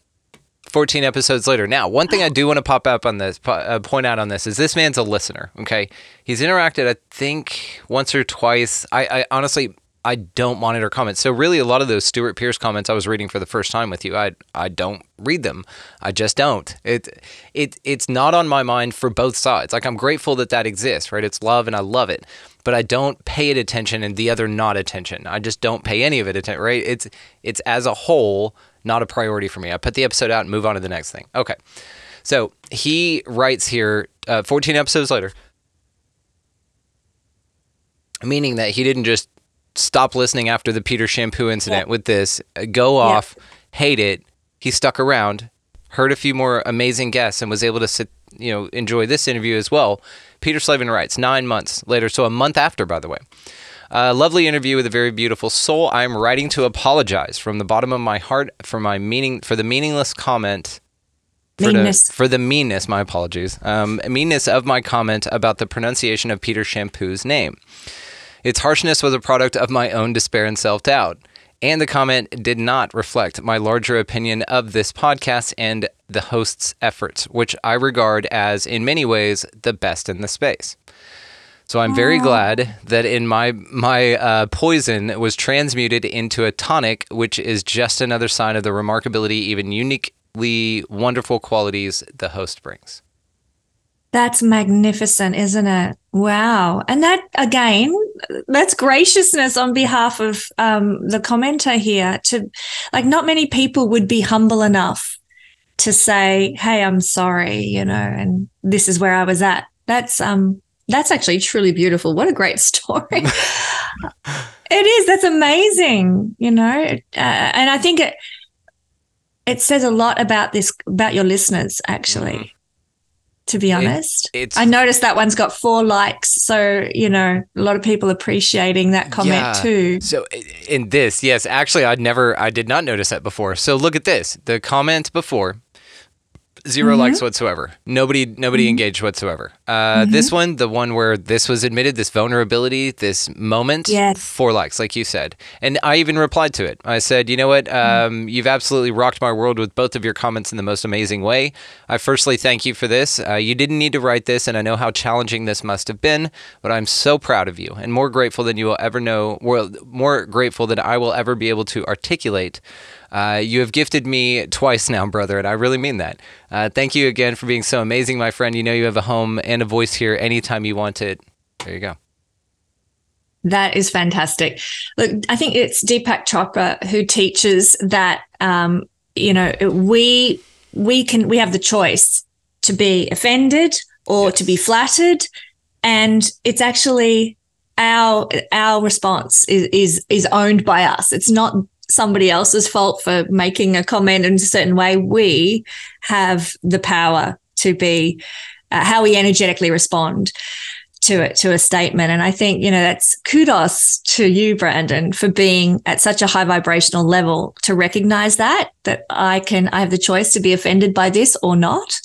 14 episodes later. Now, one thing I do want to pop up on this, uh, point out on this, is this man's a listener. Okay, he's interacted, I think, once or twice. I, I honestly, I don't monitor comments. So really, a lot of those Stewart Pearce comments I was reading for the first time with you, I I don't read them. I just don't. It it it's not on my mind for both sides. Like I'm grateful that that exists, right? It's love, and I love it but I don't pay it attention and the other not attention. I just don't pay any of it attention, right? It's it's as a whole not a priority for me. I put the episode out and move on to the next thing. Okay. So he writes here uh, 14 episodes later, meaning that he didn't just stop listening after the Peter Champoux incident yeah. with this, uh, go off, yeah. hate it. He stuck around, heard a few more amazing guests, and was able to sit, you know, enjoy this interview as well. Peter Slavin writes, nine months later, so a month after, by the way. A lovely interview with a very beautiful soul. I am writing to apologize from the bottom of my heart for my meaning for the meaningless comment. For meanness. The, for the meanness, my apologies. Um, meanness of my comment about the pronunciation of Peter Champoux's name. Its harshness was a product of my own despair and self doubt. And the comment did not reflect my larger opinion of this podcast and the host's efforts, which I regard as, in many ways, the best in the space. So I'm very glad that in my my uh, poison was transmuted into a tonic, which is just another sign of the remarkability, even uniquely wonderful qualities the host brings. That's magnificent, isn't it? Wow. And that, again, that's graciousness on behalf of um, the commenter here to, like, not many people would be humble enough to say, Hey, I'm sorry, you know, and this is where I was at. That's, um, that's actually truly beautiful. What a great story. it is. That's amazing, you know, uh, and I think it, it says a lot about this, about your listeners, actually. Mm-hmm to be honest. It, I noticed that one's got four likes. So, you know, a lot of people appreciating that comment yeah. too. So, in this, yes, actually, I'd never, I did not notice that before. So, look at this the comment before 0 mm-hmm. likes whatsoever. Nobody, nobody mm-hmm. engaged whatsoever. Uh, mm-hmm. This one, the one where this was admitted, this vulnerability, this moment, yes. four likes, like you said. And I even replied to it. I said, you know what? Mm-hmm. Um, you've absolutely rocked my world with both of your comments in the most amazing way. I firstly thank you for this. Uh, you didn't need to write this, and I know how challenging this must have been, but I'm so proud of you and more grateful than you will ever know. Well, more grateful than I will ever be able to articulate. Uh, you have gifted me twice now, brother, and I really mean that. Uh, thank you again for being so amazing, my friend. You know you have a home and a voice here anytime you want it. There you go. That is fantastic. Look, I think it's Deepak Chopra who teaches that um, you know we we can we have the choice to be offended or yes. to be flattered, and it's actually our our response is is is owned by us. It's not somebody else's fault for making a comment in a certain way. We have the power to be uh, how we energetically respond to it to a statement and i think you know that's kudos to you brandon for being at such a high vibrational level to recognize that that i can i have the choice to be offended by this or not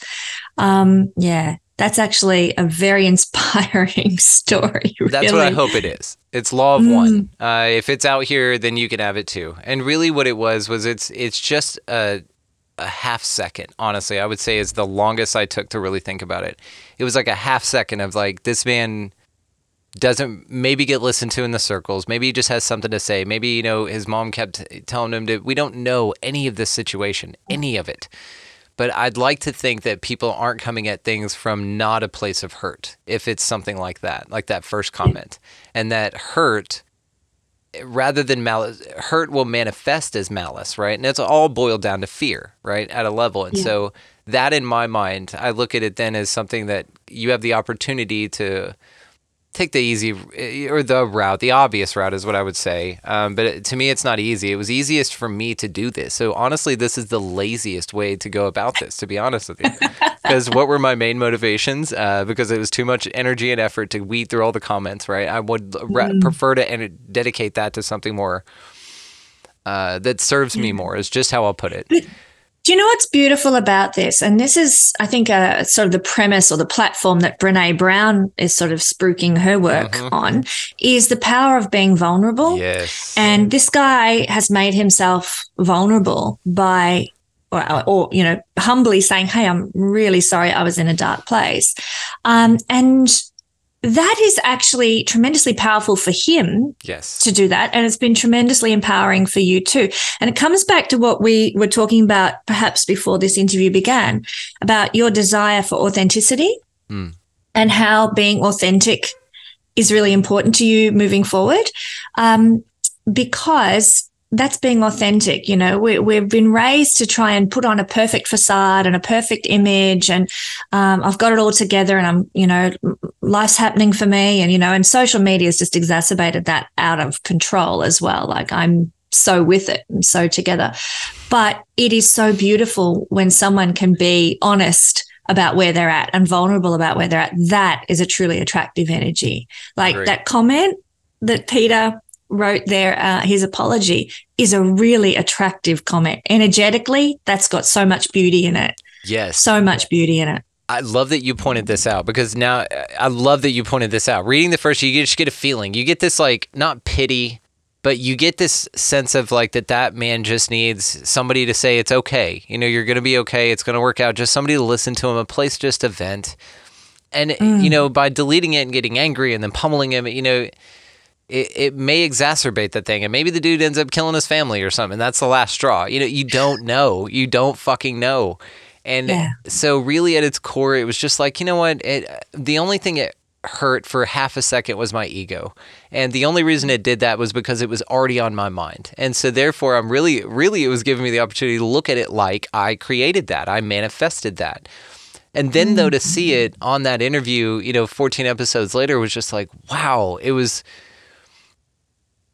um yeah that's actually a very inspiring story. Really. That's what I hope it is. It's law of mm. one. Uh, if it's out here, then you can have it too. And really, what it was was it's it's just a a half second. Honestly, I would say is the longest I took to really think about it. It was like a half second of like this man doesn't maybe get listened to in the circles. Maybe he just has something to say. Maybe you know his mom kept telling him to. We don't know any of this situation, any of it. But I'd like to think that people aren't coming at things from not a place of hurt. If it's something like that, like that first comment, and that hurt rather than malice, hurt will manifest as malice, right? And it's all boiled down to fear, right? At a level. And yeah. so that in my mind, I look at it then as something that you have the opportunity to take the easy or the route, the obvious route is what I would say. Um, but it, to me, it's not easy. It was easiest for me to do this. So honestly, this is the laziest way to go about this, to be honest with you. Because what were my main motivations? Uh, because it was too much energy and effort to weed through all the comments, right? I would mm. prefer to en- dedicate that to something more uh, that serves me more, is just how I'll put it. Do you know what's beautiful about this? And this is, I think, a sort of the premise or the platform that Brene Brown is sort of spruiking her work mm-hmm. on is the power of being vulnerable. Yes. And this guy has made himself vulnerable by or, or, you know humbly saying hey i'm really sorry i was in a dark place um, and that is actually tremendously powerful for him yes. to do that. And it's been tremendously empowering for you too. And it comes back to what we were talking about perhaps before this interview began about your desire for authenticity mm. and how being authentic is really important to you moving forward. Um, because that's being authentic. You know, we, we've been raised to try and put on a perfect facade and a perfect image. And um, I've got it all together and I'm, you know, life's happening for me. And, you know, and social media has just exacerbated that out of control as well. Like I'm so with it and so together. But it is so beautiful when someone can be honest about where they're at and vulnerable about where they're at. That is a truly attractive energy. Like Great. that comment that Peter wrote there uh, his apology is a really attractive comment. Energetically, that's got so much beauty in it. Yes. So much beauty in it. I love that you pointed this out because now I love that you pointed this out. Reading the first, you just get a feeling. You get this like not pity, but you get this sense of like that that man just needs somebody to say it's okay. You know, you're going to be okay. It's going to work out. Just somebody to listen to him, a place just to vent. And mm. you know, by deleting it and getting angry and then pummeling him, you know, it, it may exacerbate the thing and maybe the dude ends up killing his family or something that's the last straw. You know you don't know. You don't fucking know. And yeah. so really at its core it was just like you know what? It the only thing it hurt for half a second was my ego. And the only reason it did that was because it was already on my mind. And so therefore i'm really really it was giving me the opportunity to look at it like i created that. I manifested that. And then though to see mm. it on that interview you know 14 episodes later was just like wow it was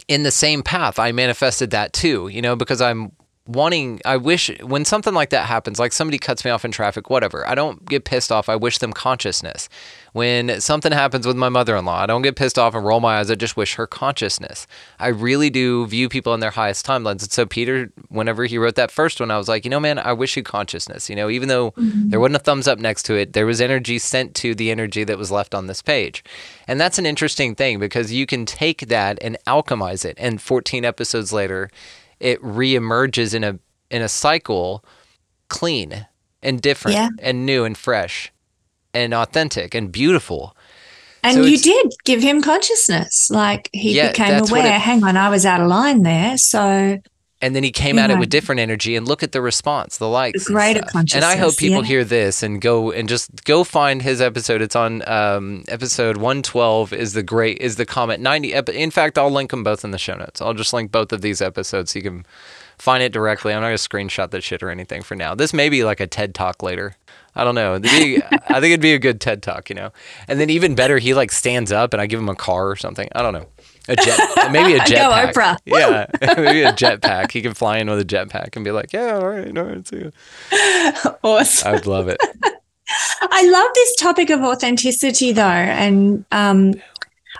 in the same path, I manifested that too, you know, because I'm wanting, I wish when something like that happens, like somebody cuts me off in traffic, whatever, I don't get pissed off. I wish them consciousness. When something happens with my mother in law, I don't get pissed off and roll my eyes. I just wish her consciousness. I really do view people in their highest timelines. And so, Peter, whenever he wrote that first one, I was like, you know, man, I wish you consciousness. You know, even though mm-hmm. there wasn't a thumbs up next to it, there was energy sent to the energy that was left on this page. And that's an interesting thing because you can take that and alchemize it. And 14 episodes later, it reemerges in a in a cycle clean and different yeah. and new and fresh and authentic and beautiful. And so you did give him consciousness. Like he yeah, became aware, it, hang on, I was out of line there. So and then he came at it with different energy and look at the response the likes greater and, consciousness, and i hope people yeah. hear this and go and just go find his episode it's on um, episode 112 is the great is the comment 90 ep- in fact i'll link them both in the show notes i'll just link both of these episodes so you can find it directly i'm not going to screenshot that shit or anything for now this may be like a ted talk later I don't know. Be, I think it'd be a good TED talk, you know. And then even better, he like stands up and I give him a car or something. I don't know. A jet, maybe a Go, jetpack. Oprah. Yeah, maybe a jetpack. He can fly in with a jetpack and be like, "Yeah, all right, all right, you." Awesome. I would love it. I love this topic of authenticity though. And um,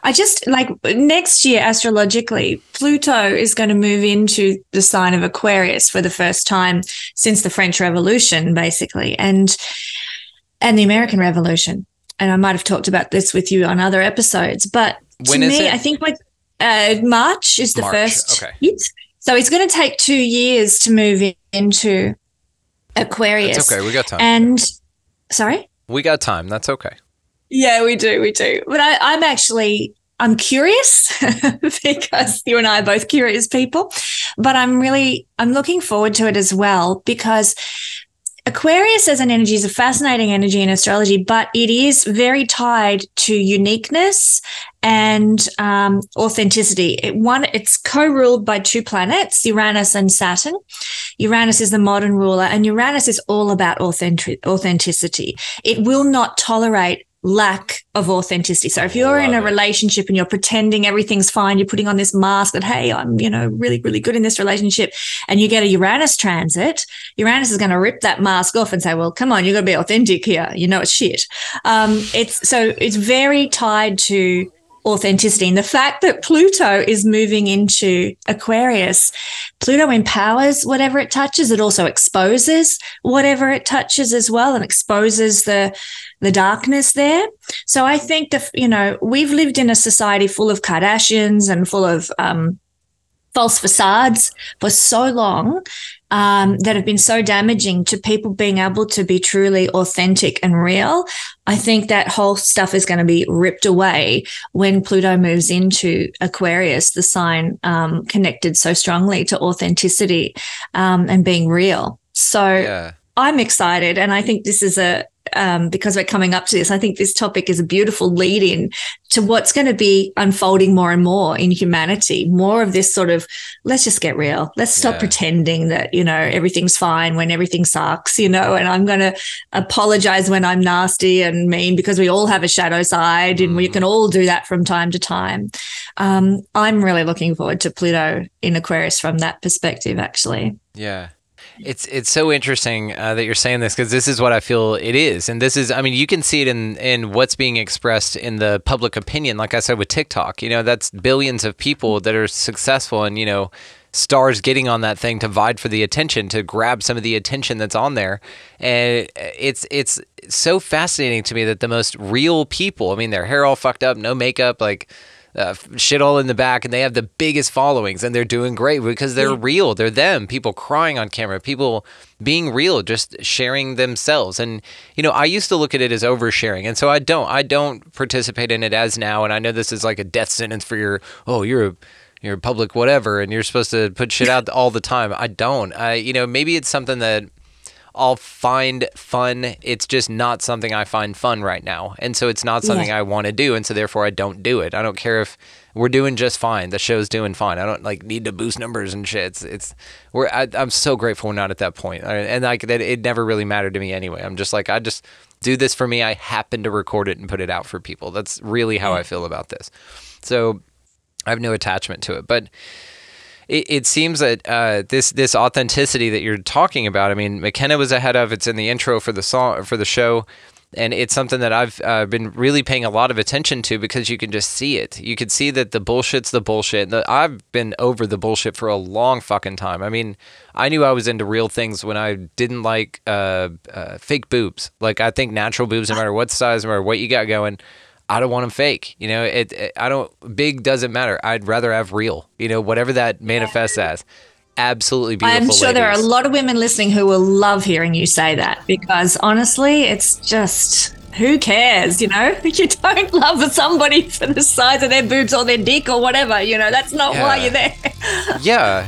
I just like next year, astrologically, Pluto is going to move into the sign of Aquarius for the first time since the French Revolution, basically, and and the American Revolution. And I might have talked about this with you on other episodes, but When to me, it? I think like uh, March is the March, first. okay. hit. So it's going to take two years to move in- into Aquarius. It's okay. We got time. And sorry. we got time. That's okay. Yeah, we do, we do. But I, I'm actually I'm curious because you and I are both curious people. But I'm really I'm looking forward to it as well because Aquarius as an energy is a fascinating energy in astrology, but it is very tied to uniqueness and um, authenticity. It, one, it's co-ruled by two planets, Uranus and Saturn. Uranus is the modern ruler, and Uranus is all about authentic- authenticity. It will not tolerate lack of authenticity. So if you're in a relationship and you're pretending everything's fine, you're putting on this mask that, hey, I'm, you know, really, really good in this relationship, and you get a Uranus transit, Uranus is going to rip that mask off and say, well, come on, you've got to be authentic here. You know, it's shit. Um, it's so it's very tied to authenticity. And the fact that Pluto is moving into Aquarius, Pluto empowers whatever it touches. It also exposes whatever it touches as well and exposes the the darkness there. So I think that you know we've lived in a society full of Kardashians and full of um, false facades for so long um, that have been so damaging to people being able to be truly authentic and real. I think that whole stuff is going to be ripped away when Pluto moves into Aquarius, the sign um, connected so strongly to authenticity um, and being real. So Yeah. I'm excited, and I think this is a um, because we're coming up to this. I think this topic is a beautiful lead in to what's going to be unfolding more and more in humanity. More of this sort of let's just get real. Let's stop Yeah. pretending that you know everything's fine when everything sucks. You know, and I'm going to apologize when I'm nasty and mean because we all have a shadow side, and we Mm. can all do that from time to time. Um, I'm really looking forward to Pluto in Aquarius from that perspective. Actually, Yeah. It's it's so interesting uh, that you're saying this because this is what I feel it is, and this is I mean you can see it in in what's being expressed in the public opinion. Like I said with TikTok, you know that's billions of people that are successful, and you know stars getting on that thing to vie for the attention, to grab some of the attention that's on there, and it's it's so fascinating to me that the most real people, I mean their hair all fucked up, no makeup, like uh, shit all in the back and they have the biggest followings and they're doing great because they're real. They're them. People crying on camera. People being real just sharing themselves. And you know i used to look at it as oversharing and so i don't i don't participate in it as now and i know this is like a death sentence for your oh you're a you're public whatever and you're supposed to put shit out all the time. I don't. I you know maybe it's something that I'll find fun. It's just not something I find fun right now. And so it's not something I want to do. And so therefore I don't do it. I don't care if we're doing just fine. The show's doing fine. I don't like need to boost numbers and shit. It's, it's we're, I, I'm so grateful we're not at that point. And like that, it never really mattered to me anyway. I'm just like, I just do this for me. I happen to record it and put it out for people. That's really how I feel about this. So I have no attachment to it. But it, it seems that uh, this this authenticity that you're talking about. I mean, McKenna was ahead of. It's in the intro for the song for the show, and it's something that I've uh, been really paying a lot of attention to because you can just see it. You can see that the bullshit's the bullshit. The, I've been over the bullshit for a long fucking time. I mean, I knew I was into real things when I didn't like uh, uh, fake boobs. Like I think natural boobs, no matter what size, no matter what you got going. I don't want them fake. You know, it, it. I don't. Big doesn't matter. I'd rather have real. You know, whatever that manifests as. Absolutely beautiful. I'm sure there are a lot of women listening who will love hearing you say that because honestly, it's just who cares, you know? You don't love somebody for the size of their boobs or their dick or whatever, you know, that's not why you're there. yeah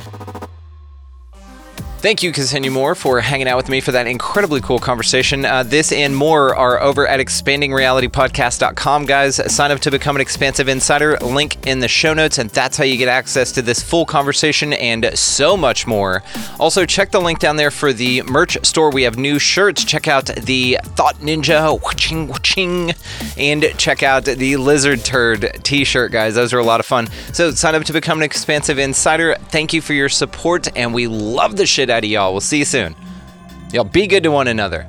Thank you, Ksenia Moore, for hanging out with me for that incredibly cool conversation. Uh, this and more are over at expandingrealitypodcast.com, guys. Sign up to become an expansive insider. Link in the show notes, and that's how you get access to this full conversation and so much more. Also, check the link down there for the merch store. We have new shirts. Check out the Thought Ninja, waching, waching, and check out the Lizard Turd t shirt, guys. Those are a lot of fun. So, sign up to become an expansive insider. Thank you for your support, and we love the shit out of y'all. We'll see you soon. Y'all be good to one another.